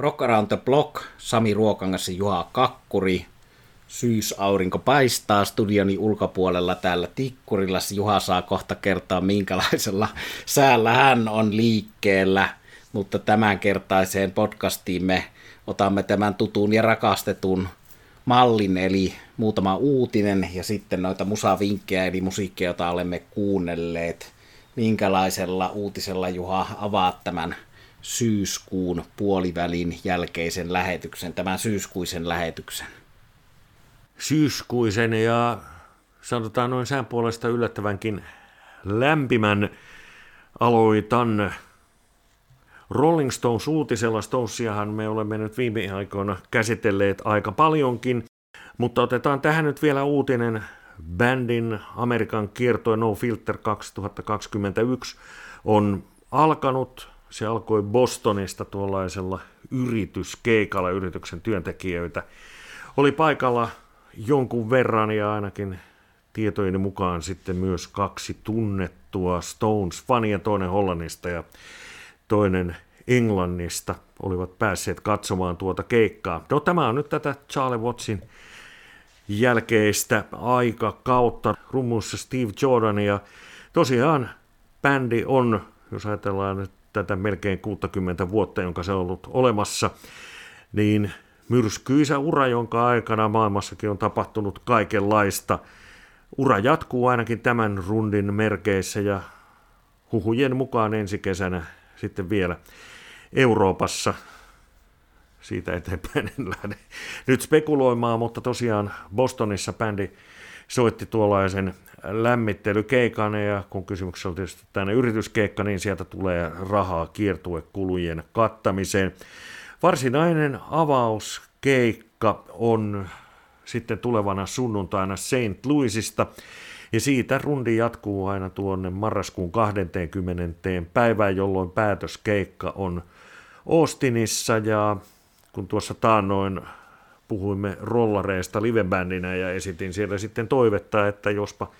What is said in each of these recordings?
Rock Around the Block, Sami Ruokangas ja Juha Kakkuri. Syysaurinko paistaa studioni ulkopuolella täällä Tikkurilla. Juha saa kohta kertoa, minkälaisella säällä hän on liikkeellä. Mutta tämänkertaiseen podcastiimme otamme tämän tutun ja rakastetun mallin, eli muutama uutinen ja sitten noita musavinkkejä, eli musiikkia, jota olemme kuunnelleet. Minkälaisella uutisella Juha avaat tämän syyskuun puolivälin jälkeisen lähetyksen, tämän syyskuisen lähetyksen? Syyskuisen ja sanotaan noin sään puolesta yllättävänkin lämpimän aloitan Rolling Stones uutisella. Stonesiahan me olemme nyt viime aikoina käsitelleet aika paljonkin, mutta otetaan tähän nyt vielä uutinen. Bändin Amerikan kiertoe No Filter 2021 on alkanut. Se alkoi Bostonista tuollaisella yrityskeikalla, yrityksen työntekijöitä. Oli paikalla jonkun verran ja ainakin tietojeni mukaan sitten myös kaksi tunnettua Stones-fania, toinen Hollannista ja toinen Englannista olivat päässeet katsomaan tuota keikkaa. No tämä on nyt tätä Charlie Wattsin jälkeistä aikakautta. Rummussa Steve Jordan ja tosiaan bändi on, jos ajatellaan nyt tätä melkein 60 vuotta, jonka se on ollut olemassa, niin myrskyisä ura, jonka aikana maailmassakin on tapahtunut kaikenlaista. Ura jatkuu ainakin tämän rundin merkeissä ja huhujen mukaan ensi kesänä sitten vielä Euroopassa. Siitä eteenpäin en lähde nyt spekuloimaan, mutta tosiaan Bostonissa bändi soitti tuollaisen lämmittelykeikan ja kun kysymyksessä on tietysti tänne yrityskeikka, niin sieltä tulee rahaa kiertuekulujen kattamiseen. Varsinainen avauskeikka on sitten tulevana sunnuntaina St. Louisista. Ja siitä rundi jatkuu aina tuonne marraskuun 20. päivään, jolloin päätöskeikka on Austinissa ja kun tuossa taannoin puhuimme rollareista livebändinä ja esitin siellä sitten toivetta, että jospa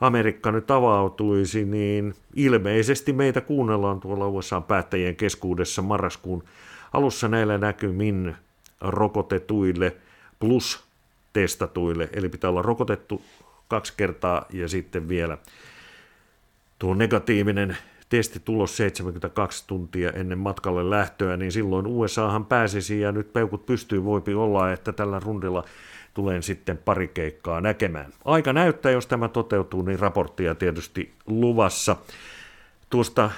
Amerikka nyt avautuisi, niin ilmeisesti meitä kuunnellaan tuolla USA päättäjien keskuudessa marraskuun alussa näillä näkymin rokotetuille plus testatuille, eli pitää olla rokotettu kaksi kertaa ja sitten vielä tuo negatiivinen testitulos 72 tuntia ennen matkalle lähtöä, niin silloin USAhan pääsisi ja nyt peukut pystyy, voipi olla, että tällä rundilla tulen sitten pari keikkaa näkemään. Aika näyttää, jos tämä toteutuu, niin raporttia tietysti luvassa. Tuosta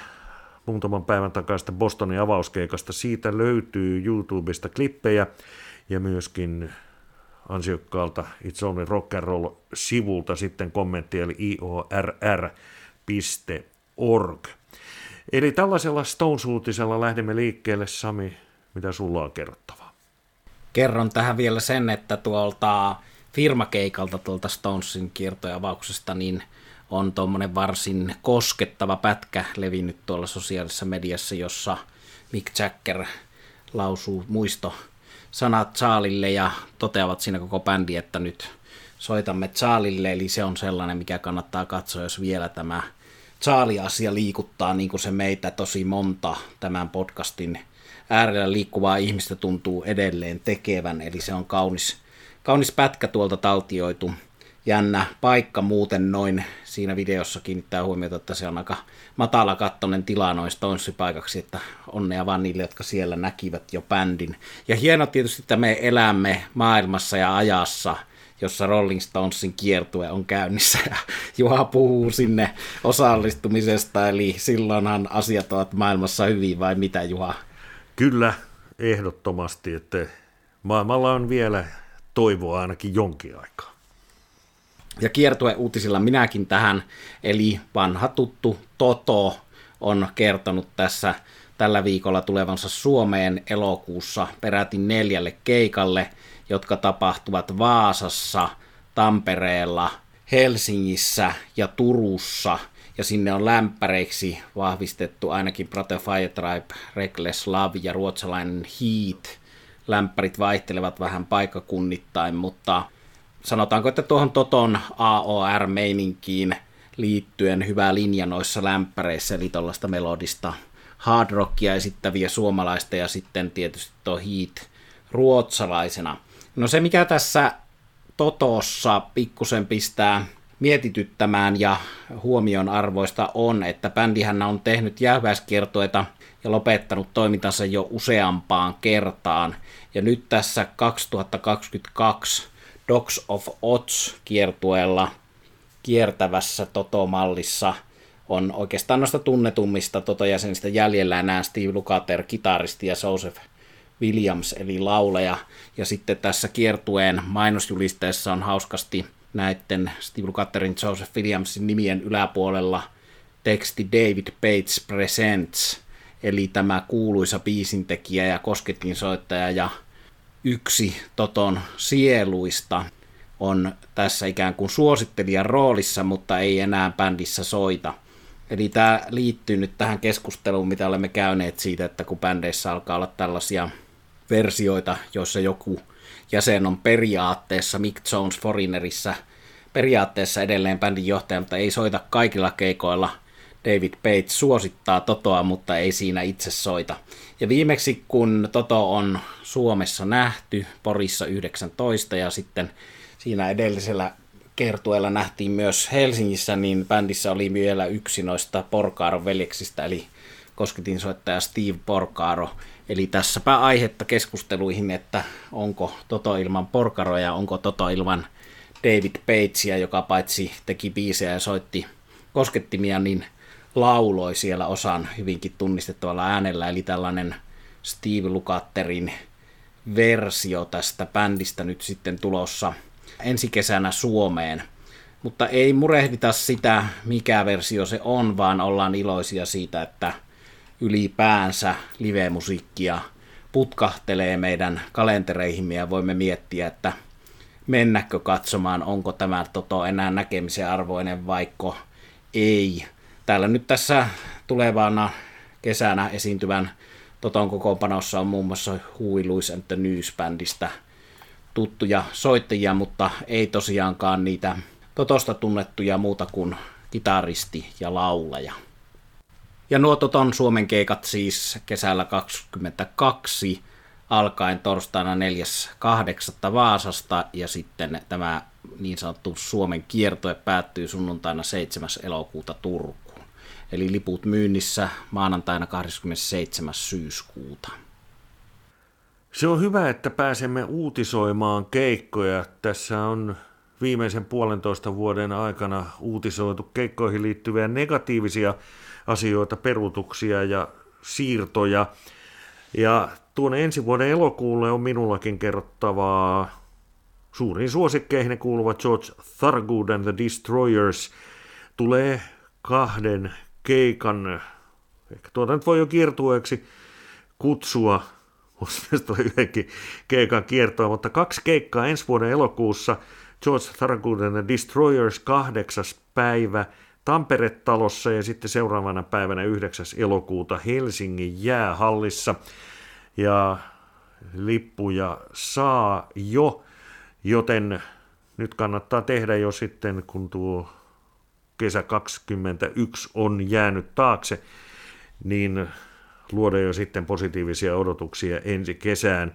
muutaman päivän takaista Bostonin avauskeikasta, siitä löytyy YouTubesta klippejä ja myöskin ansiokkaalta It's Only Rock and Roll-sivulta sitten kommentti, eli iorr.org. Eli tällaisella Stones-uutisella lähdemme liikkeelle, Sami, mitä sulla on kerrottavaa? Kerron tähän vielä sen, että tuolta firmakeikalta tuolta Stonesin kiertoavauksesta, niin on tuommoinen varsin koskettava pätkä levinnyt tuolla sosiaalisessa mediassa, jossa Mick Jagger lausuu muisto sanat Charlille ja toteavat siinä koko bändi, että nyt soitamme Charlille, eli se on sellainen, mikä kannattaa katsoa, jos vielä tämä Charlie-asia liikuttaa niin kuin se meitä tosi monta tämän podcastin äärellä liikkuvaa ihmistä tuntuu edelleen tekevän, eli se on kaunis, kaunis pätkä tuolta taltioitu jännä paikka muuten noin siinä videossa kiinnittää huomiota, että se on aika matala kattonen tila noin paikaksi, että onnea vaan niille, jotka siellä näkivät jo bändin. Ja hieno tietysti, että me elämme maailmassa ja ajassa, jossa Rolling Stonesin kiertue on käynnissä ja Juha puhuu sinne osallistumisesta, eli silloinhan asiat ovat maailmassa hyvin vai mitä Juha? Kyllä, ehdottomasti, että maailmalla on vielä toivoa ainakin jonkin aikaa. Ja kiertue-uutisilla minäkin tähän, eli vanha tuttu Toto on kertonut tässä tällä viikolla tulevansa Suomeen elokuussa peräti neljälle keikalle, jotka tapahtuvat Vaasassa, Tampereella, Helsingissä ja Turussa. Ja sinne on lämpäreiksi vahvistettu ainakin Brother Fire Tribe, Reckless Love ja ruotsalainen Heat. Lämpärit vaihtelevat vähän paikakunnittain, mutta sanotaanko, että tuohon Toton AOR-meininkiin liittyen hyvä linja noissa lämpäreissä, eli tuollaista melodista hard rockia esittäviä suomalaista ja sitten tietysti tuo Heat ruotsalaisena. No se, mikä tässä Totossa pikkusen pistää mietityttämään ja huomion arvoista on, että bändihän on tehnyt jääväiskiertoita ja lopettanut toimintansa jo useampaan kertaan. Ja nyt tässä 2022 Dogs of Ots kiertueella kiertävässä Toto-mallissa on oikeastaan noista tunnetummista Toto-jäsenistä jäljellä enää Steve Lukather, kitaristi ja Joseph Williams eli lauleja. Ja sitten tässä kiertueen mainosjulisteessa on hauskasti näiden Steve Lukatterin Joseph Williamsin nimien yläpuolella teksti David Bates Presents, eli tämä kuuluisa biisintekijä ja kosketinsoittaja ja yksi Toton sieluista on tässä ikään kuin suosittelijan roolissa, mutta ei enää bändissä soita. Eli tämä liittyy nyt tähän keskusteluun, mitä olemme käyneet siitä, että kun bändeissä alkaa olla tällaisia versioita, joissa joku jäsen on periaatteessa Mick Jones Foreignerissa periaatteessa edelleen bändin johtaja, mutta ei soita kaikilla keikoilla. David Bates suosittaa Totoa, mutta ei siinä itse soita. Ja viimeksi kun Toto on Suomessa nähty, Porissa 19 ja sitten siinä edellisellä kertueella nähtiin myös Helsingissä, niin bändissä oli vielä yksi noista Porkaaron veljeksistä, eli kosketin soittaja Steve Porcaro. Eli tässäpä aihetta keskusteluihin, että onko Toto ilman Porcaroja, onko Toto ilman David Pagesia, joka paitsi teki biisejä ja soitti koskettimia, niin lauloi siellä osan hyvinkin tunnistettavalla äänellä, eli tällainen Steve Lukatterin versio tästä bändistä nyt sitten tulossa ensi kesänä Suomeen. Mutta ei murehdita sitä, mikä versio se on, vaan ollaan iloisia siitä, että ylipäänsä live-musiikkia putkahtelee meidän kalentereihimme ja voimme miettiä, että mennäkö katsomaan, onko tämä Toto enää näkemisen arvoinen vaikka ei. Täällä nyt tässä tulevana kesänä esiintyvän Toton kokoonpanossa on muun muassa the News-bändistä tuttuja soittajia, mutta ei tosiaankaan niitä Totosta tunnettuja muuta kuin kitaristi ja laulaja. Ja nuo Toton Suomen keikat siis kesällä 22 alkaen torstaina 4.8. Vaasasta ja sitten tämä niin sanottu Suomen kiertoe päättyy sunnuntaina 7. elokuuta Turkuun. Eli liput myynnissä maanantaina 27. syyskuuta. Se on hyvä, että pääsemme uutisoimaan keikkoja. Tässä on viimeisen puolentoista vuoden aikana uutisoitu keikkoihin liittyviä negatiivisia asioita, peruutuksia ja siirtoja. Ja tuonne ensi vuoden elokuulle on minullakin kerrottavaa. Suuriin suosikkeihin kuuluva George Thurgood and the Destroyers tulee kahden keikan, ehkä tuota nyt voi jo kiertueeksi kutsua, yhdenkin keikan kiertoa, mutta kaksi keikkaa ensi vuoden elokuussa George Thurgood and the Destroyers kahdeksas päivä Tampere-talossa ja sitten seuraavana päivänä 9. elokuuta Helsingin jäähallissa. Ja lippuja saa jo, joten nyt kannattaa tehdä jo sitten, kun tuo kesä 21 on jäänyt taakse, niin luoda jo sitten positiivisia odotuksia ensi kesään.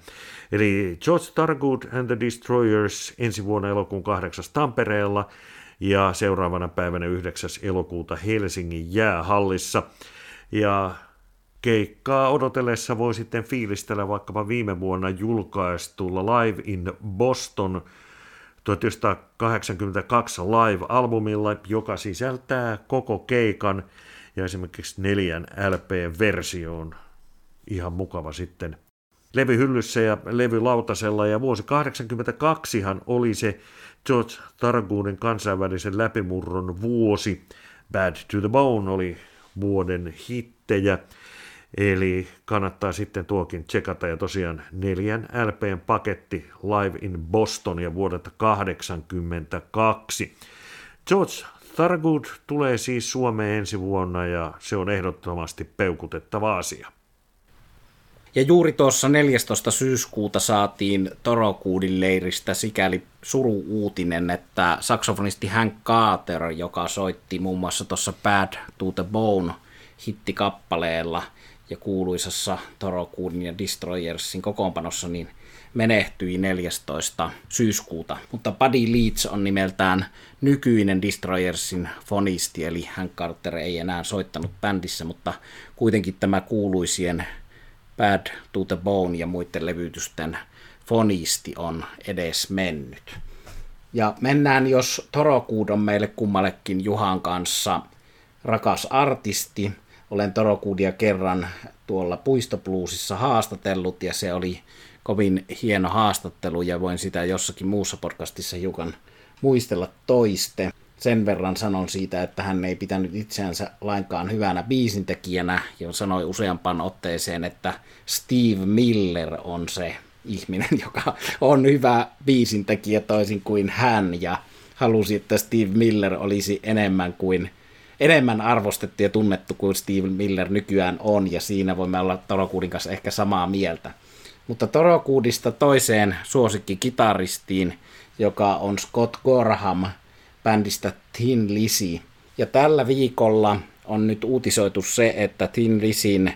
Eli George Targood and the Destroyers ensi vuonna elokuun 8. Tampereella ja seuraavana päivänä 9. elokuuta Helsingin jäähallissa. Ja keikkaa odotellessa voi sitten fiilistellä vaikkapa viime vuonna julkaistulla Live in Boston 1982 live-albumilla, joka sisältää koko keikan ja esimerkiksi neljän LP-versioon. Ihan mukava sitten levyhyllyssä ja levylautasella. Ja vuosi 82 oli se George Targunin kansainvälisen läpimurron vuosi. Bad to the Bone oli vuoden hittejä. Eli kannattaa sitten tuokin tsekata ja tosiaan neljän LPn paketti Live in Boston ja vuodelta 1982. George Thurgood tulee siis Suomeen ensi vuonna ja se on ehdottomasti peukutettava asia. Ja juuri tuossa 14. syyskuuta saatiin Torokuudin leiristä sikäli suru-uutinen, että saksofonisti Hank Carter, joka soitti muun muassa tuossa Bad to the Bone hittikappaleella ja kuuluisassa Torokuudin ja Destroyersin kokoonpanossa, niin menehtyi 14. syyskuuta. Mutta Buddy Leeds on nimeltään nykyinen Destroyersin fonisti, eli Hank Carter ei enää soittanut bändissä, mutta kuitenkin tämä kuuluisien Bad to the Bone ja muiden levytysten fonisti on edes mennyt. Ja mennään, jos Torokuud on meille kummallekin Juhan kanssa rakas artisti. Olen Torokuudia kerran tuolla Puistopluusissa haastatellut ja se oli kovin hieno haastattelu ja voin sitä jossakin muussa podcastissa hiukan muistella toiste. Sen verran sanon siitä, että hän ei pitänyt itseänsä lainkaan hyvänä biisintekijänä ja sanoi useampaan otteeseen, että Steve Miller on se ihminen, joka on hyvä biisintekijä toisin kuin hän ja halusi, että Steve Miller olisi enemmän kuin enemmän arvostettu ja tunnettu kuin Steve Miller nykyään on, ja siinä voimme olla Torokuudin kanssa ehkä samaa mieltä. Mutta Torokuudista toiseen suosikkikitaristiin, joka on Scott Gorham bändistä Thin Lizzy. Ja tällä viikolla on nyt uutisoitu se, että Thin Lizzyn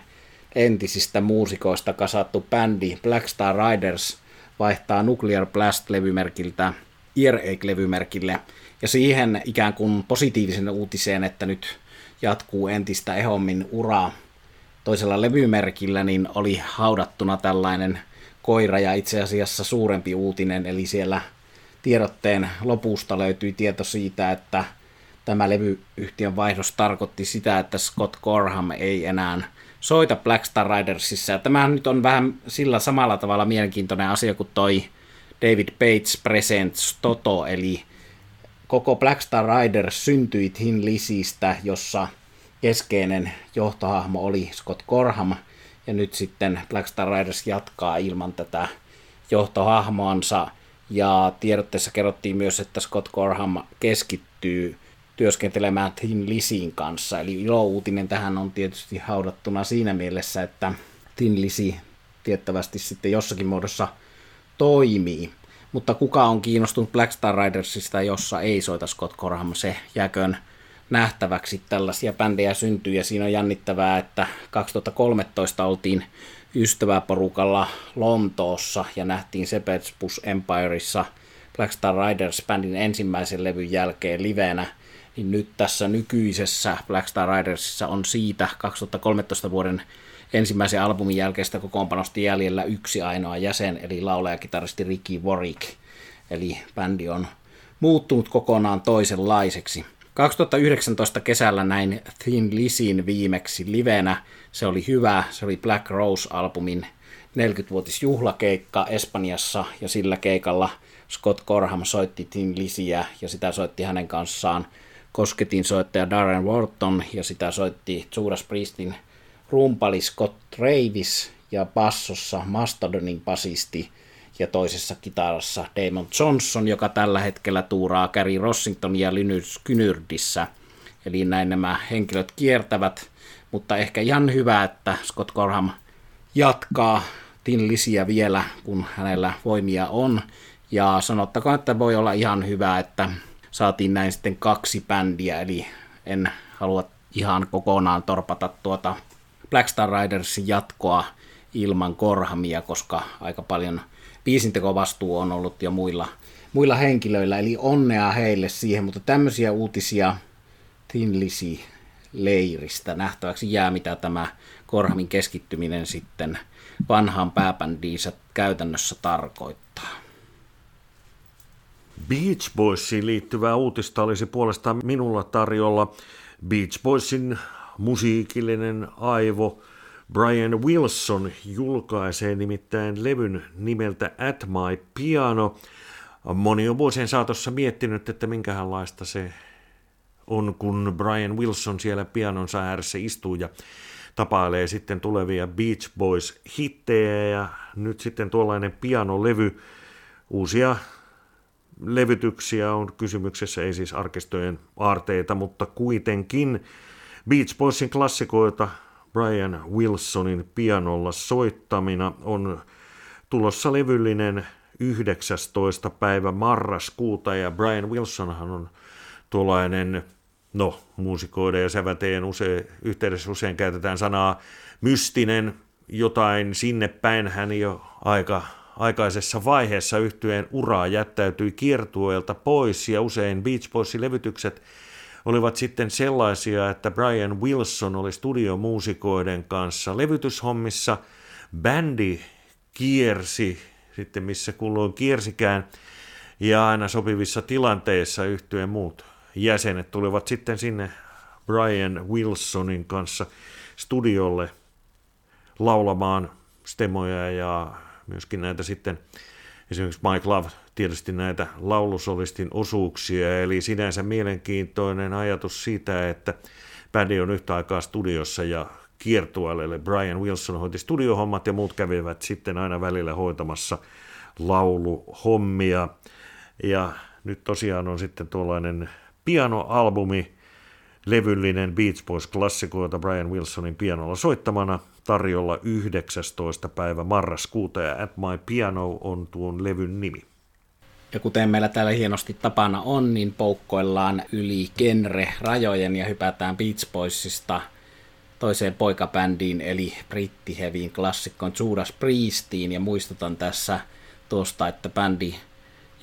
entisistä muusikoista kasattu bändi Black Star Riders vaihtaa Nuclear Blast-levymerkiltä Earache-levymerkille. Ja siihen ikään kuin positiivisen uutiseen, että nyt jatkuu entistä ehommin uraa toisella levymerkillä, niin oli haudattuna tällainen koira ja itse asiassa suurempi uutinen, eli siellä tiedotteen lopusta löytyi tieto siitä, että tämä levyyhtiön vaihdos tarkoitti sitä, että Scott Gorham ei enää soita Black Star Ridersissa. Ja tämä nyt on vähän sillä samalla tavalla mielenkiintoinen asia kuin toi David Bates Presents Toto, eli koko Black Star Riders syntyi Thin Lizzystä, jossa keskeinen johtohahmo oli Scott Gorham, ja nyt sitten Black Star Riders jatkaa ilman tätä johtohahmoansa, ja tiedotteessa kerrottiin myös, että Scott Gorham keskittyy työskentelemään Thin Lisin kanssa. Eli ilo-uutinen tähän on tietysti haudattuna siinä mielessä, että Thin Lisi tiettävästi sitten jossakin muodossa toimii. Mutta kuka on kiinnostunut Black Star Ridersista, jossa ei soita Scott Gorham, se jääköön nähtäväksi. Tällaisia bändejä syntyy ja siinä on jännittävää, että 2013 oltiin ystäväporukalla Lontoossa ja nähtiin Sepetsbus Empireissa Black Star Riders-bändin ensimmäisen levyn jälkeen livenä – niin nyt tässä nykyisessä Black Star Ridersissa on siitä 2013 vuoden ensimmäisen albumin jälkeistä kokoonpanosta jäljellä yksi ainoa jäsen, eli laulajakitaristi Ricky Warwick. Eli bändi on muuttunut kokonaan toisenlaiseksi. 2019 kesällä näin Thin Lisin viimeksi livenä. Se oli hyvä, se oli Black Rose-albumin 40-vuotisjuhlakeikka Espanjassa ja sillä keikalla Scott Gorham soitti Thin Lisiä ja sitä soitti hänen kanssaan kosketin soittaja Darren Wharton ja sitä soitti Judas Priestin rumpali Scott Travis ja bassossa Mastodonin basisti ja toisessa kitarassa Damon Johnson, joka tällä hetkellä tuuraa Gary Rossington ja Linus Kynyrdissä. Eli näin nämä henkilöt kiertävät, mutta ehkä ihan hyvä, että Scott Gorham jatkaa Tin Lisiä vielä, kun hänellä voimia on. Ja sanottakoon, että voi olla ihan hyvä, että saatiin näin sitten kaksi bändiä, eli en halua ihan kokonaan torpata tuota Black Star Ridersin jatkoa ilman korhamia, koska aika paljon biisintekovastuu on ollut jo muilla, muilla henkilöillä, eli onnea heille siihen, mutta tämmöisiä uutisia Thin Lizzy leiristä nähtäväksi jää, mitä tämä Korhamin keskittyminen sitten vanhaan pääbändiinsä käytännössä tarkoittaa. Beach Boysiin liittyvää uutista olisi puolestaan minulla tarjolla. Beach Boysin musiikillinen aivo Brian Wilson julkaisee nimittäin levyn nimeltä At My Piano. Moni on vuosien saatossa miettinyt, että minkälaista se on, kun Brian Wilson siellä pianonsa ääressä istuu ja tapailee sitten tulevia Beach Boys-hittejä ja nyt sitten tuollainen pianolevy, uusia levytyksiä on kysymyksessä, ei siis arkistojen aarteita, mutta kuitenkin Beach Boysin klassikoita Brian Wilsonin pianolla soittamina on tulossa levyllinen 19. päivä marraskuuta ja Brian Wilsonhan on tuollainen no, muusikoiden ja säväteen usein, yhteydessä usein käytetään sanaa mystinen, jotain sinne päin hän jo aika aikaisessa vaiheessa yhtyeen uraa jättäytyi kiertueelta pois ja usein Beach Boysin levytykset olivat sitten sellaisia, että Brian Wilson oli studiomuusikoiden kanssa levytyshommissa. Bändi kiersi sitten missä kulloin kiersikään ja aina sopivissa tilanteissa yhtyeen muut jäsenet tulivat sitten sinne Brian Wilsonin kanssa studiolle laulamaan stemoja ja myöskin näitä sitten esimerkiksi Mike Love tietysti näitä laulusolistin osuuksia, eli sinänsä mielenkiintoinen ajatus siitä, että bändi on yhtä aikaa studiossa ja kiertueelle. Brian Wilson hoiti studiohommat ja muut kävivät sitten aina välillä hoitamassa lauluhommia. Ja nyt tosiaan on sitten tuollainen pianoalbumi, levyllinen Beach Boys klassikoita Brian Wilsonin pianolla soittamana tarjolla 19. päivä marraskuuta ja At My Piano on tuon levyn nimi. Ja kuten meillä täällä hienosti tapana on, niin poukkoillaan yli genre-rajojen ja hypätään Beach Boysista toiseen poikabändiin, eli brittiheviin klassikkoon Judas Priestiin. Ja muistutan tässä tuosta, että bändi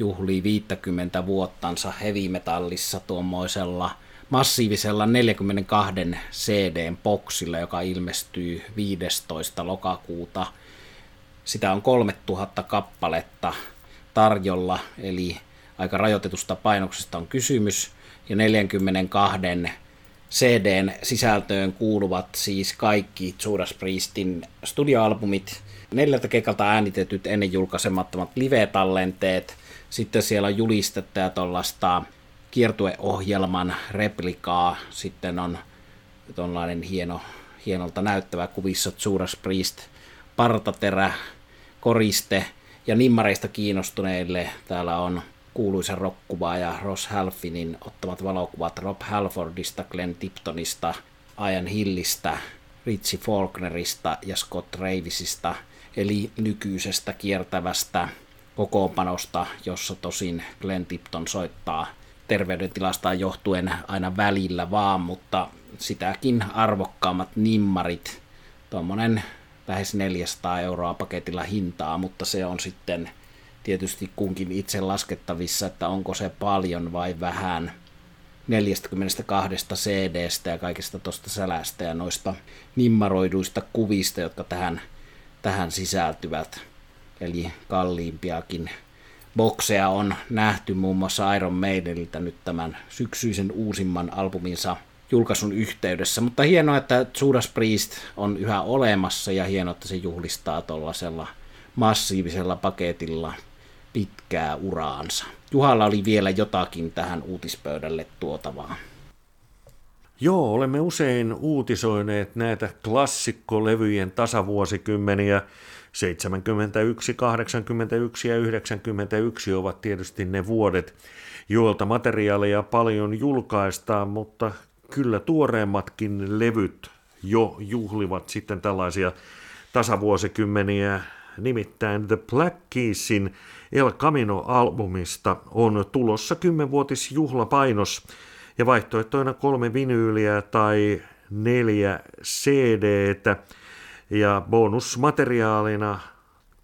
juhlii 50 vuottansa heavy-metallissa tuommoisella massiivisella 42 CD-boksilla, joka ilmestyy 15. lokakuuta. Sitä on 3000 kappaletta tarjolla, eli aika rajoitetusta painoksesta on kysymys, ja 42 CDn sisältöön kuuluvat siis kaikki Judas Priestin studioalbumit, neljältä kekalta äänitetyt ennen julkaisemattomat live-tallenteet, sitten siellä on julistetta ja tuollaista kiertueohjelman replikaa, sitten on tuollainen hieno, hienolta näyttävä kuvissa Judas Priest, partaterä, koriste. Ja nimmareista kiinnostuneille täällä on kuuluisa ja Ross Halfinin ottamat valokuvat Rob Halfordista, Glenn Tiptonista, Ian Hillistä, Richie Faulknerista ja Scott Ravisista, eli nykyisestä kiertävästä kokoonpanosta, jossa tosin Glenn Tipton soittaa terveydentilastaan johtuen aina välillä vaan, mutta sitäkin arvokkaammat nimmarit, tuommoinen lähes 400 euroa paketilla hintaa, mutta se on sitten tietysti kunkin itse laskettavissa, että onko se paljon vai vähän 42 CD-stä ja kaikesta tuosta sälästä ja noista nimmaroiduista kuvista, jotka tähän, tähän sisältyvät. Eli kalliimpiakin bokseja on nähty muun muassa Iron Maideniltä nyt tämän syksyisen uusimman albuminsa julkaisun yhteydessä. Mutta hienoa, että Judas Priest on yhä olemassa ja hienoa, että se juhlistaa tuollaisella massiivisella paketilla pitkää uraansa. Juhalla oli vielä jotakin tähän uutispöydälle tuotavaa. Joo, olemme usein uutisoineet näitä klassikkolevyjen tasavuosikymmeniä. 71, 81 ja 91 ovat tietysti ne vuodet, joilta materiaalia paljon julkaistaan, mutta kyllä tuoreemmatkin levyt jo juhlivat sitten tällaisia tasavuosikymmeniä. Nimittäin The Black Keysin El Camino-albumista on tulossa kymmenvuotisjuhlapainos ja vaihtoehtoina kolme vinyyliä tai neljä CDtä. Ja bonusmateriaalina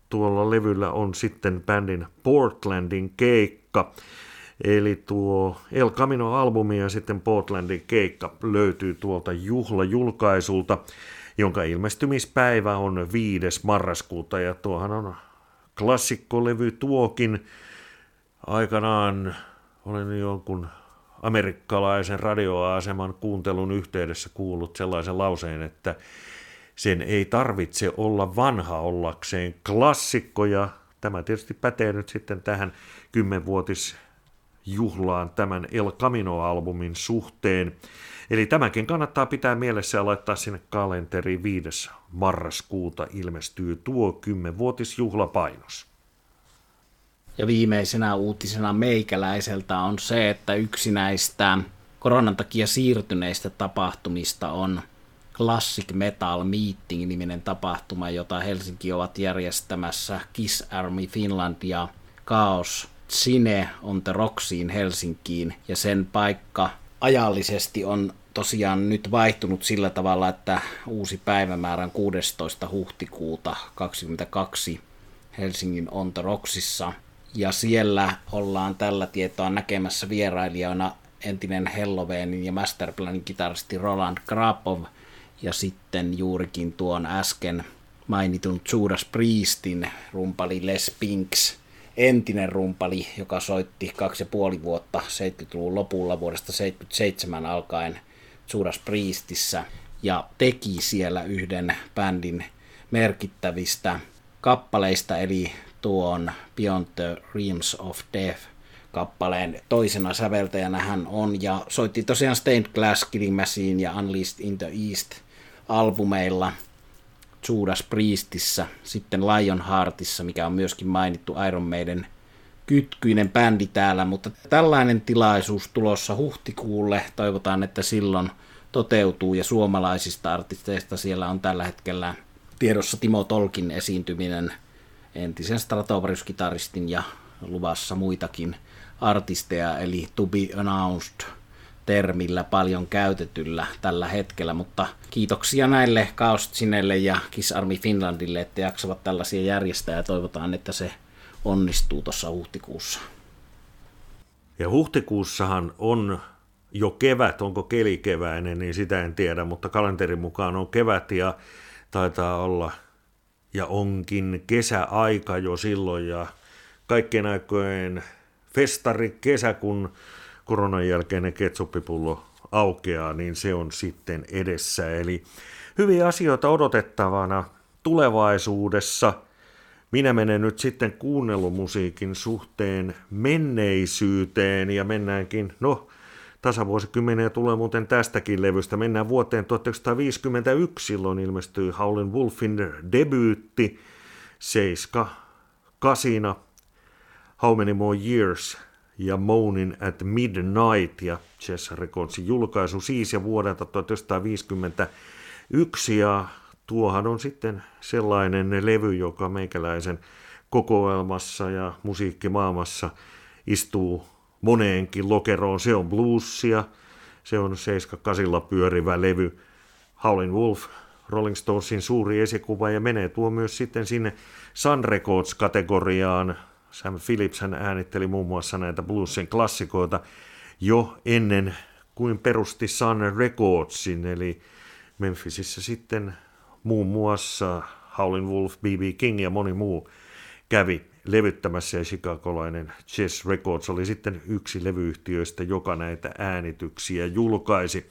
tuolla levyllä on sitten bändin Portlandin keikka. Eli tuo El Camino-albumi ja sitten Portlandin keikka löytyy tuolta juhlajulkaisulta, jonka ilmestymispäivä on 5. marraskuuta. Ja tuohan on klassikkolevy tuokin. Aikanaan olen jonkun amerikkalaisen radioaseman kuuntelun yhteydessä kuullut sellaisen lauseen, että sen ei tarvitse olla vanha ollakseen klassikko, ja tämä tietysti pätee nyt sitten tähän kymmenvuotisjuhlaan tämän El Camino-albumin suhteen. Eli tämäkin kannattaa pitää mielessä ja laittaa sinne kalenteriin 5. marraskuuta ilmestyy tuo kymmenvuotisjuhlapainos. Ja viimeisenä uutisena meikäläiseltä on se, että yksi näistä koronan takia siirtyneistä tapahtumista on Classic Metal Meeting-niminen tapahtuma, jota Helsinki ovat järjestämässä Kiss Army Finland ja Chaos Cine on the Rocksiin Helsinkiin, ja sen paikka ajallisesti on tosiaan nyt vaihtunut sillä tavalla, että uusi päivämäärä on 16. huhtikuuta 2022 Helsingin Ontoroksissa. Ja siellä ollaan tällä tietoa näkemässä vierailijoina entinen Helloweenin ja Masterplanin kitaristi Roland Grapov ja sitten juurikin tuon äsken mainitun Judas Priestin rumpali Les Pinks, entinen rumpali, joka soitti kaksi ja puoli vuotta 70-luvun lopulla vuodesta 77 alkaen Judas Priestissä ja teki siellä yhden bändin merkittävistä kappaleista, eli tuon Beyond the Realms of Death kappaleen toisena säveltäjänä hän on, ja soitti tosiaan Stained Glass, Killing Machine ja Unleashed in the East albumeilla Judas Priestissä, sitten Lionheartissa, mikä on myöskin mainittu Iron Maiden kytkyinen bändi täällä, mutta tällainen tilaisuus tulossa huhtikuulle, toivotaan, että silloin toteutuu, ja suomalaisista artisteista siellä on tällä hetkellä tiedossa Timo Tolkin esiintyminen entisen Stratovarius-kitaristin ja luvassa muitakin artisteja, eli to be announced termillä paljon käytetyllä tällä hetkellä, mutta kiitoksia näille Kaostsinelle ja Kiss Army Finlandille, että jaksavat tällaisia järjestää ja toivotaan, että se onnistuu tuossa huhtikuussa. Ja huhtikuussahan on jo kevät, onko keli keväinen, niin sitä en tiedä, mutta kalenterin mukaan on kevät ja taitaa olla ja onkin kesäaika jo silloin ja kaikkien aikojen festari kesä, kun koronan jälkeinen ketsuppipullo aukeaa, niin se on sitten edessä. Eli hyviä asioita odotettavana tulevaisuudessa. Minä menen nyt sitten kuunnellumusiikin suhteen menneisyyteen ja mennäänkin, no tasavuosikymmeniä tulee muuten tästäkin levystä. Mennään vuoteen 1951, silloin ilmestyi Howlin Wolfin debyytti, Seiska Kasina, How Many More Years ja Moaning at Midnight ja Chess Recordsin julkaisu siis ja vuodelta 1951 ja tuohan on sitten sellainen levy, joka meikäläisen kokoelmassa ja musiikkimaailmassa istuu moneenkin lokeroon. Se on bluesia, se on 7 pyörivä levy. Howlin' Wolf, Rolling Stonesin suuri esikuva ja menee tuo myös sitten sinne Sun Records-kategoriaan. Sam Phillips hän äänitteli muun muassa näitä bluesin klassikoita jo ennen kuin perusti Sun Recordsin, eli Memphisissä sitten muun muassa Howlin' Wolf, B.B. King ja moni muu kävi levyttämässä ja chicagolainen Chess Records oli sitten yksi levyyhtiöistä, joka näitä äänityksiä julkaisi.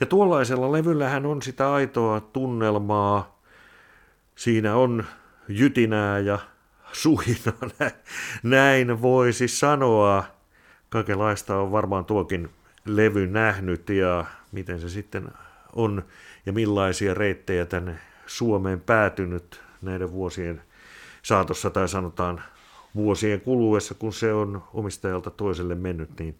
Ja tuollaisella levyllähän on sitä aitoa tunnelmaa. Siinä on jytinää ja suhinaa, näin voisi sanoa. Kaikenlaista on varmaan tuokin levy nähnyt ja miten se sitten on ja millaisia reittejä tänne Suomeen päätynyt näiden vuosien saatossa tai sanotaan vuosien kuluessa, kun se on omistajalta toiselle mennyt, niin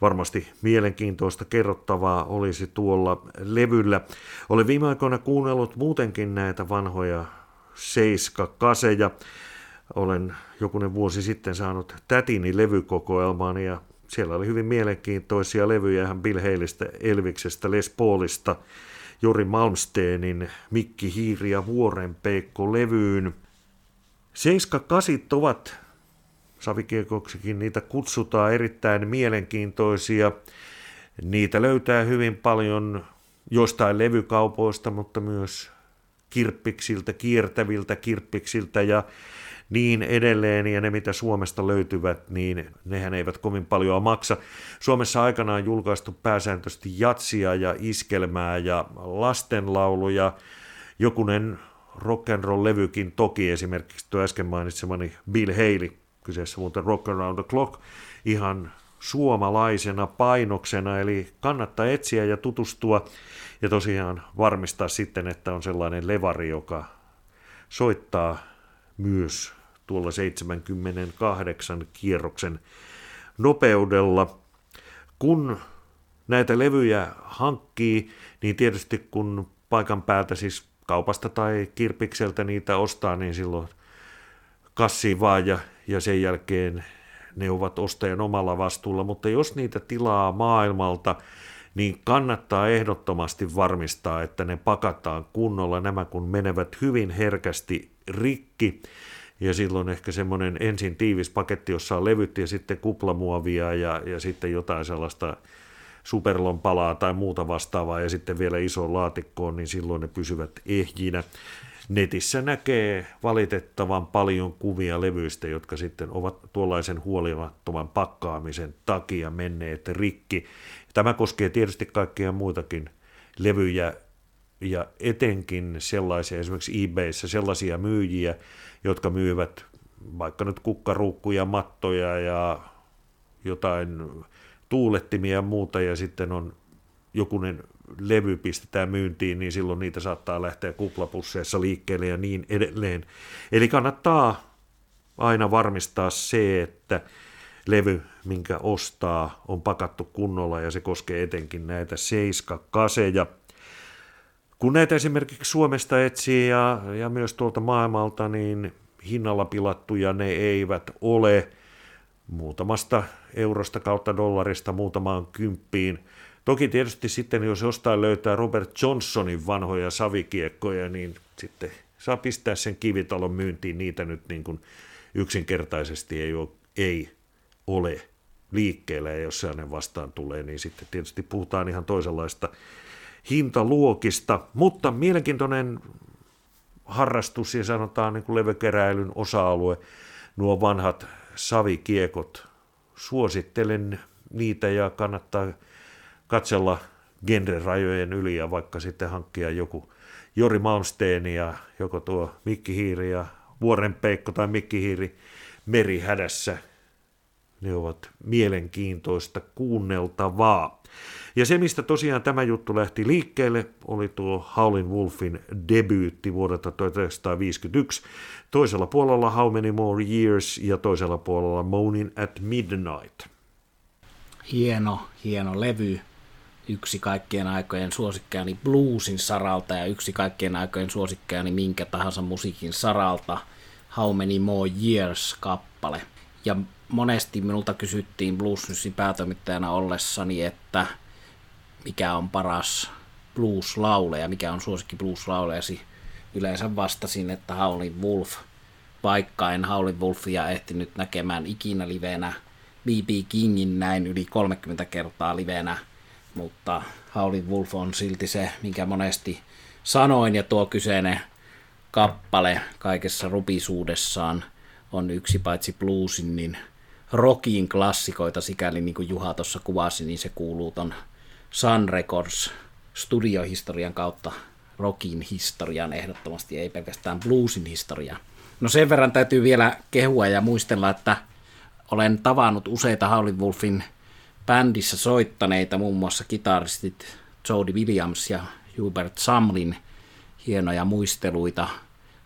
varmasti mielenkiintoista kerrottavaa olisi tuolla levyllä. Olen viime aikoina kuunnellut muutenkin näitä vanhoja seiska-kaseja. Olen jokunen vuosi sitten saanut tätini levykokoelmaan ja siellä oli hyvin mielenkiintoisia levyjä ihan Bill Haleystä, Elviksestä, Les Paulista, Jori Malmsteenin Mikki Hiiri ja Vuorenpeikko levyyn – Seiska kasit ovat, savikiekoksikin niitä kutsutaan, erittäin mielenkiintoisia. Niitä löytää hyvin paljon jostain levykaupoista, mutta myös kirppiksiltä, kiertäviltä kirppiksiltä ja niin edelleen, ja ne mitä Suomesta löytyvät, niin nehän eivät kovin paljon maksa. Suomessa aikanaan julkaistu pääsääntöisesti jatsia ja iskelmää ja lastenlauluja, jokunen rock and roll levykin toki esimerkiksi tuo äsken mainitsemani Bill Haley, kyseessä muuten Rock Around the Clock, ihan suomalaisena painoksena, eli kannattaa etsiä ja tutustua ja tosiaan varmistaa sitten, että on sellainen levari, joka soittaa myös tuolla 78 kierroksen nopeudella. Kun näitä levyjä hankkii, niin tietysti kun paikan päältä siis kaupasta tai kirpikseltä niitä ostaa, niin silloin kassiin vaan ja, ja sen jälkeen ne ovat ostajan omalla vastuulla, mutta jos niitä tilaa maailmalta, niin kannattaa ehdottomasti varmistaa, että ne pakataan kunnolla nämä, kun menevät hyvin herkästi rikki, ja silloin ehkä semmoinen ensin tiivis paketti, jossa on levyt ja sitten kuplamuovia ja, ja sitten jotain sellaista superlon palaa tai muuta vastaavaa ja sitten vielä iso laatikkoon, niin silloin ne pysyvät ehjinä. Netissä näkee valitettavan paljon kuvia levyistä, jotka sitten ovat tuollaisen huolimattoman pakkaamisen takia menneet rikki. Tämä koskee tietysti kaikkia muitakin levyjä ja etenkin sellaisia, esimerkiksi eBayssä sellaisia myyjiä, jotka myyvät vaikka nyt kukkaruukkuja, mattoja ja jotain tuulettimia ja muuta, ja sitten on jokunen levy pistetään myyntiin, niin silloin niitä saattaa lähteä kuplapusseissa liikkeelle ja niin edelleen. Eli kannattaa aina varmistaa se, että levy, minkä ostaa, on pakattu kunnolla ja se koskee etenkin näitä seiskakaseja. Kun näitä esimerkiksi Suomesta etsii ja, ja myös tuolta maailmalta, niin hinnalla pilattuja ne eivät ole muutamasta eurosta kautta dollarista muutamaan kymppiin. Toki tietysti sitten, jos jostain löytää Robert Johnsonin vanhoja savikiekkoja, niin sitten saa pistää sen kivitalon myyntiin. Niitä nyt niin kuin yksinkertaisesti ei ole, ei ole liikkeellä, ja jos sellainen vastaan tulee, niin sitten tietysti puhutaan ihan toisenlaista hintaluokista, mutta mielenkiintoinen harrastus ja sanotaan niin kuin levekeräilyn osa-alue, nuo vanhat savikiekot. Suosittelen niitä ja kannattaa katsella genrerajojen yli ja vaikka sitten hankkia joku Jori Malmsteen ja joko tuo Mikki Hiiri ja Vuoren Peikko tai Mikki Hiiri merihädässä. Ne ovat mielenkiintoista kuunneltavaa. Ja se, mistä tosiaan tämä juttu lähti liikkeelle, oli tuo Howlin Wolfin debyytti vuodelta 1951. Toisella puolella How Many More Years ja toisella puolella Moaning at Midnight. Hieno, hieno levy. Yksi kaikkien aikojen suosikkeani bluesin saralta ja yksi kaikkien aikojen suosikkeani minkä tahansa musiikin saralta. How Many More Years kappale. Ja monesti minulta kysyttiin Blues Newsin päätoimittajana ollessani, että mikä on paras blues-lauleja, mikä on suosikki blues-laulejasi. Yleensä vastasin, että Howlin Wolf, vaikka en Howlin Wolfia ehtinyt näkemään ikinä livenä. B.B. Kingin näin yli 30 kertaa livenä, mutta Howlin Wolf on silti se, minkä monesti sanoin, ja tuo kyseinen kappale kaikessa rupisuudessaan on yksi paitsi bluesin, niin rockin klassikoita, sikäli niin kuin Juha tuossa kuvasi, niin se kuuluu ton Sun Records studiohistorian kautta rockin historian ehdottomasti, ei pelkästään bluesin historiaan. No sen verran täytyy vielä kehua ja muistella, että olen tavannut useita Howlin Wolfin bändissä soittaneita, muun muassa kitaristit Jody Williams ja Hubert Samlin hienoja muisteluita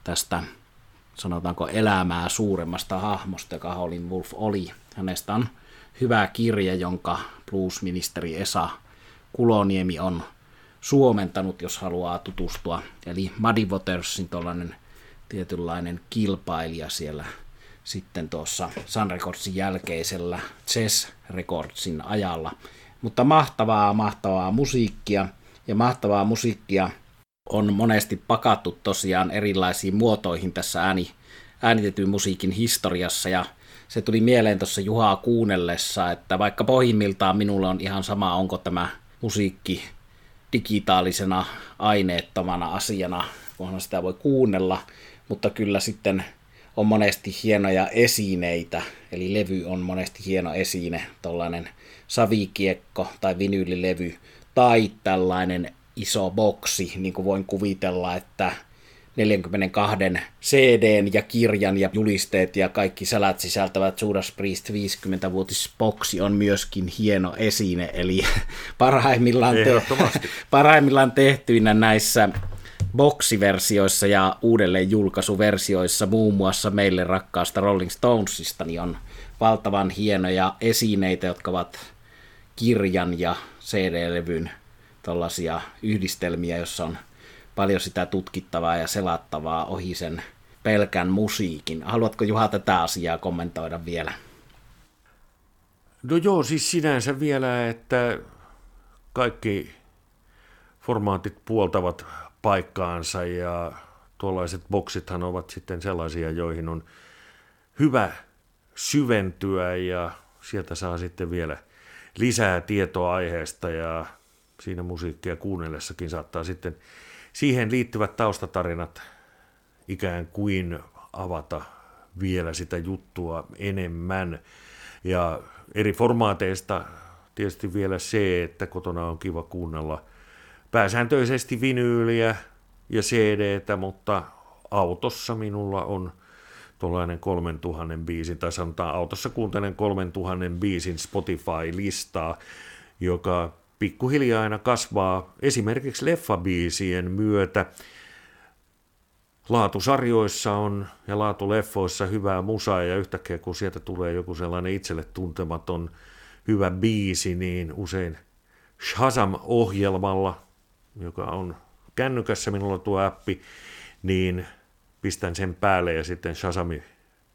tästä sanotaanko elämää suuremmasta hahmosta, joka Howlin Wolf oli. Hänestä on hyvä kirja, jonka bluesministeri Esa Kuloniemi on suomentanut, jos haluaa tutustua. Eli Muddy Watersin tuollainen tietynlainen kilpailija siellä sitten tuossa Sun Recordsin jälkeisellä Chess Recordsin ajalla. Mutta mahtavaa, mahtavaa musiikkia ja mahtavaa musiikkia on monesti pakattu tosiaan erilaisiin muotoihin tässä ääni, äänitetyn musiikin historiassa ja se tuli mieleen tuossa Juhaa kuunnellessa, että vaikka pohjimmiltaan minulle on ihan sama, onko tämä musiikki digitaalisena aineettomana asiana, kunhan sitä voi kuunnella, mutta kyllä sitten on monesti hienoja esineitä, eli levy on monesti hieno esine, tällainen savikiekko tai vinyylilevy, tai tällainen iso boksi, niin kuin voin kuvitella, että 42 CDn ja kirjan ja julisteet ja kaikki salat sisältävät Judas Priest 50-vuotisboksi on myöskin hieno esine, eli parhaimmillaan, te- parhaimmillaan tehtyinä näissä boksiversioissa ja uudelleen julkaisuversioissa muun muassa meille rakkaasta Rolling Stonesista niin on valtavan hienoja esineitä, jotka ovat kirjan ja CD-levyn tällaisia yhdistelmiä, jossa on paljon sitä tutkittavaa ja selattavaa ohi sen pelkän musiikin. Haluatko Juha tätä asiaa kommentoida vielä? No joo, siis sinänsä vielä, että kaikki formaatit puoltavat paikkaansa ja tuollaiset boksithan ovat sitten sellaisia, joihin on hyvä syventyä ja sieltä saa sitten vielä lisää tietoa aiheesta ja siinä musiikkia kuunnellessakin saattaa sitten siihen liittyvät taustatarinat ikään kuin avata vielä sitä juttua enemmän. Ja eri formaateista tietysti vielä se, että kotona on kiva kuunnella pääsääntöisesti vinyyliä ja CDtä, mutta autossa minulla on tuollainen 3000 biisin, tai sanotaan autossa kuuntelen 3000 biisin Spotify-listaa, joka pikkuhiljaa aina kasvaa esimerkiksi leffabiisien myötä. Laatusarjoissa on ja laatuleffoissa hyvää musaa ja yhtäkkiä kun sieltä tulee joku sellainen itselle tuntematon hyvä biisi, niin usein Shazam-ohjelmalla, joka on kännykässä minulla tuo appi, niin pistän sen päälle ja sitten Shazami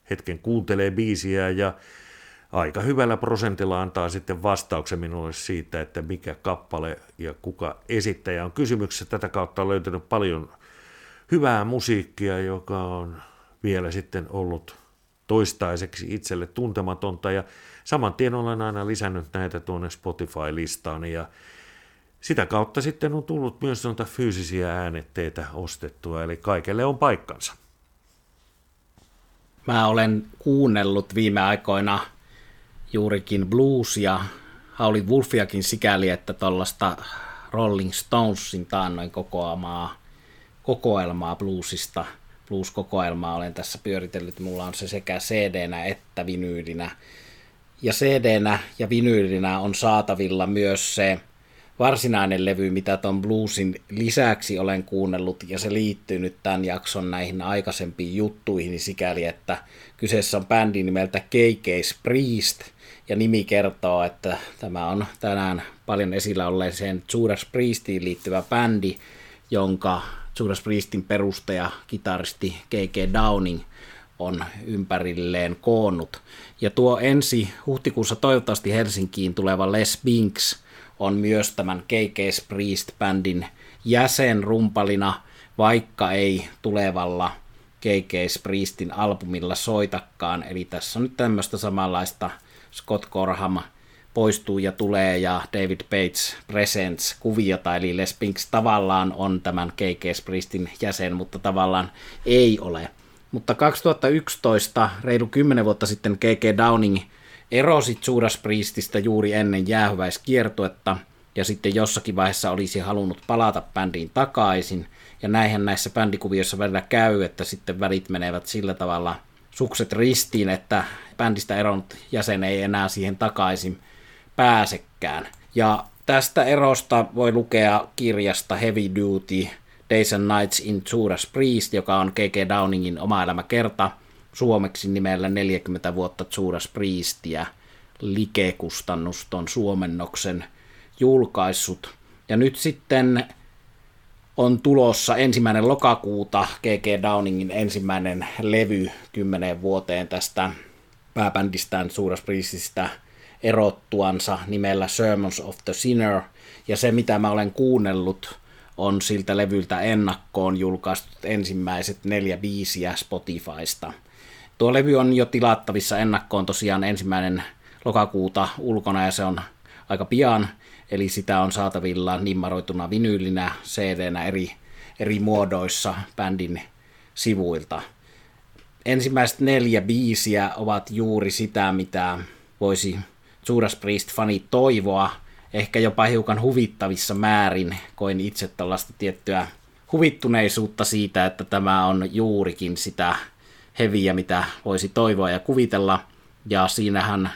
hetken kuuntelee biisiä ja aika hyvällä prosentilla antaa sitten vastauksen minulle siitä, että mikä kappale ja kuka esittäjä on kysymyksessä. Tätä kautta on löytynyt paljon hyvää musiikkia, joka on vielä sitten ollut toistaiseksi itselle tuntematonta ja saman tien olen aina lisännyt näitä tuonne Spotify-listaan ja sitä kautta sitten on tullut myös noita fyysisiä äänetteitä ostettua, eli kaikelle on paikkansa. Mä olen kuunnellut viime aikoina juurikin bluesia, Howlin Wolfiakin sikäli, että tuollaista Rolling Stonesin taannoin kokoamaa kokoelmaa bluesista, blues-kokoelmaa olen tässä pyöritellyt. Mulla on se sekä cd että vinyylinä. Ja cd ja vinyylinä on saatavilla myös se varsinainen levy, mitä ton bluesin lisäksi olen kuunnellut, ja se liittyy nyt tämän jakson näihin aikaisempiin juttuihin sikäli, että kyseessä on bändi nimeltä KK's Priest, ja nimi kertoo, että tämä on tänään paljon esillä olleeseen Judas Priestiin liittyvä bändi, jonka Judas Priestin perustaja, kitaristi K.K. Downing on ympärilleen koonnut. Ja tuo ensi huhtikuussa toivottavasti Helsinkiin tuleva Les Binks – on myös tämän KK Priest-bändin jäsen rumpalina, vaikka ei tulevalla KK Priestin albumilla soitakaan. Eli tässä on nyt tämmöistä samanlaista Scott Corham poistuu ja tulee ja David Bates Presents kuviota, eli Les Pinks tavallaan on tämän KK Priestin jäsen, mutta tavallaan ei ole. Mutta 2011, reilu 10 vuotta sitten KK Downing erosi Judas Priestistä juuri ennen jäähyväiskiertuetta ja sitten jossakin vaiheessa olisi halunnut palata bändiin takaisin. Ja näinhän näissä bändikuvioissa välillä käy, että sitten välit menevät sillä tavalla sukset ristiin, että bändistä eronnut jäsen ei enää siihen takaisin pääsekään. Ja tästä erosta voi lukea kirjasta Heavy Duty Days and Nights in Judas Priest, joka on K.K. Downingin oma elämäkerta – suomeksi nimellä 40 vuotta Judas Priestia likekustannuston suomennoksen julkaissut. Ja nyt sitten on tulossa ensimmäinen lokakuuta G.G. Downingin ensimmäinen levy kymmeneen vuoteen tästä pääbändistään Judas Priestistä erottuansa nimellä Sermons of the Sinner. Ja se, mitä mä olen kuunnellut, on siltä levyltä ennakkoon julkaistut ensimmäiset neljä biisiä Spotifysta – Tuo levy on jo tilattavissa ennakkoon tosiaan ensimmäinen lokakuuta ulkona ja se on aika pian, eli sitä on saatavilla nimmaroituna vinyylinä, cd eri, eri muodoissa bändin sivuilta. Ensimmäiset neljä biisiä ovat juuri sitä, mitä voisi Judas Priest-fani toivoa, ehkä jopa hiukan huvittavissa määrin. Koin itse tällaista tiettyä huvittuneisuutta siitä, että tämä on juurikin sitä heviä, mitä voisi toivoa ja kuvitella. Ja siinähän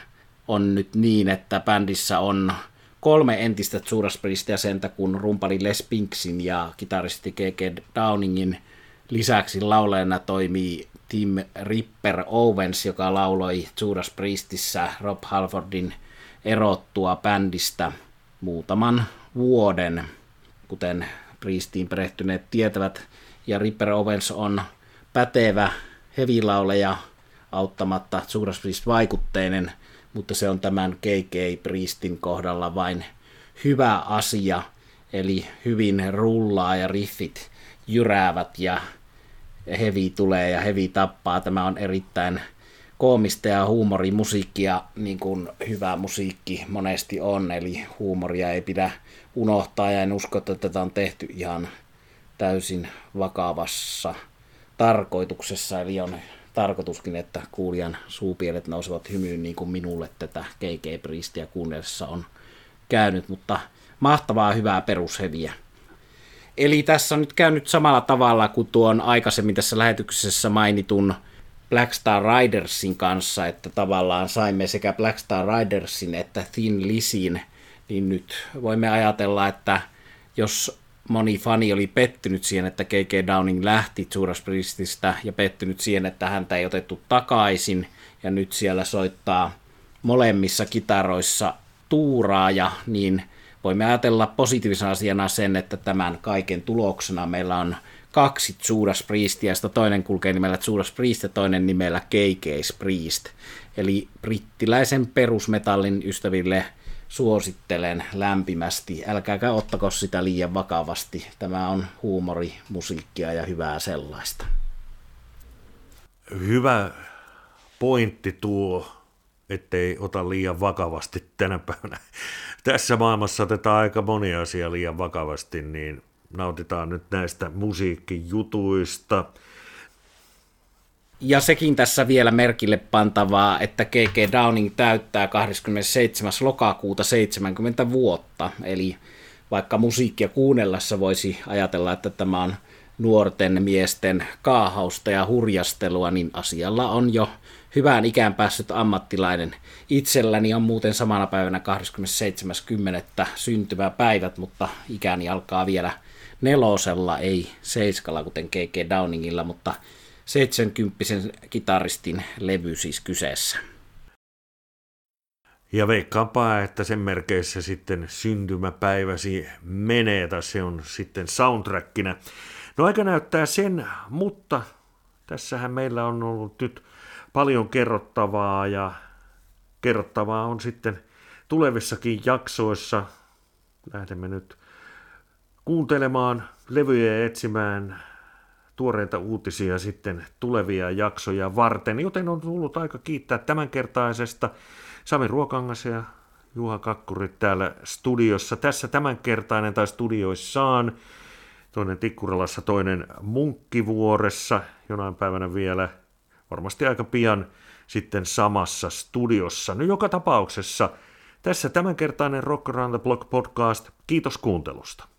on nyt niin, että bändissä on kolme entistä Judas Priest-jäsentä, kun rumpali Les Pinksin ja kitaristi K.K. Downingin lisäksi laulajana toimii Tim Ripper Owens, joka lauloi Judas Priestissä Rob Halfordin erottua bändistä muutaman vuoden, kuten Priestiin perehtyneet tietävät. Ja Ripper Owens on pätevä hevilauleja auttamatta Judas Priest vaikutteinen mutta se on tämän KK Priestin kohdalla vain hyvä asia, eli hyvin rullaa ja riffit jyräävät ja hevi tulee ja hevi tappaa. Tämä on erittäin koomista ja huumorimusiikkia, niin kuin hyvä musiikki monesti on, eli huumoria ei pidä unohtaa ja en usko, että tätä on tehty ihan täysin vakavassa tarkoituksessa, eli on tarkoituskin, että kuulijan suupielet nousevat hymyyn niin kuin minulle tätä KK Priestia kuunnellessa on käynyt, mutta mahtavaa hyvää perusheviä. Eli tässä on nyt käynyt samalla tavalla kuin tuon aikaisemmin tässä lähetyksessä mainitun Black Star Ridersin kanssa, että tavallaan saimme sekä Black Star Ridersin että Thin Lisin, niin nyt voimme ajatella, että jos moni fani oli pettynyt siihen, että K.K. Downing lähti Judas Priestistä ja pettynyt siihen, että häntä ei otettu takaisin ja nyt siellä soittaa molemmissa kitaroissa tuuraaja, niin voimme ajatella positiivisena asiana sen, että tämän kaiken tuloksena meillä on kaksi Judas Priestia, toinen kulkee nimellä Judas Priest ja toinen nimellä KK Priest. Eli brittiläisen perusmetallin ystäville suosittelen lämpimästi. Älkääkä ottako sitä liian vakavasti. Tämä on huumori, musiikkia ja hyvää sellaista. Hyvä pointti tuo, ettei ota liian vakavasti tänä päivänä. Tässä maailmassa otetaan aika moni asia liian vakavasti, niin nautitaan nyt näistä musiikkijutuista. Ja sekin tässä vielä merkille pantavaa, että K.K. Downing täyttää 27. lokakuuta 70 vuotta. Eli vaikka musiikkia kuunnellessa voisi ajatella, että tämä on nuorten miesten kaahausta ja hurjastelua, niin asialla on jo hyvään ikään päässyt ammattilainen. Itselläni on muuten samana päivänä 27.10. syntymäpäivät, mutta ikäni alkaa vielä nelosella, ei seiskalla, kuten K.K. Downingilla, mutta 70 kitaristin levy siis kyseessä. Ja veikkaanpa, että sen merkeissä sitten syntymäpäiväsi menee, tai se on sitten soundtrackina. No aika näyttää sen, mutta tässähän meillä on ollut nyt paljon kerrottavaa ja kerrottavaa on sitten tulevissakin jaksoissa. Lähdemme nyt kuuntelemaan levyjä ja etsimään tuoreita uutisia sitten tulevia jaksoja varten, joten on tullut aika kiittää tämänkertaisesta Sami Ruokangas ja Juha Kakkuri täällä studiossa. Tässä tämänkertainen tai studioissaan, toinen Tikkuralassa, toinen Munkkivuoressa, jonain päivänä vielä, varmasti aika pian sitten samassa studiossa. No joka tapauksessa tässä tämänkertainen Rock Around the Block podcast. Kiitos kuuntelusta.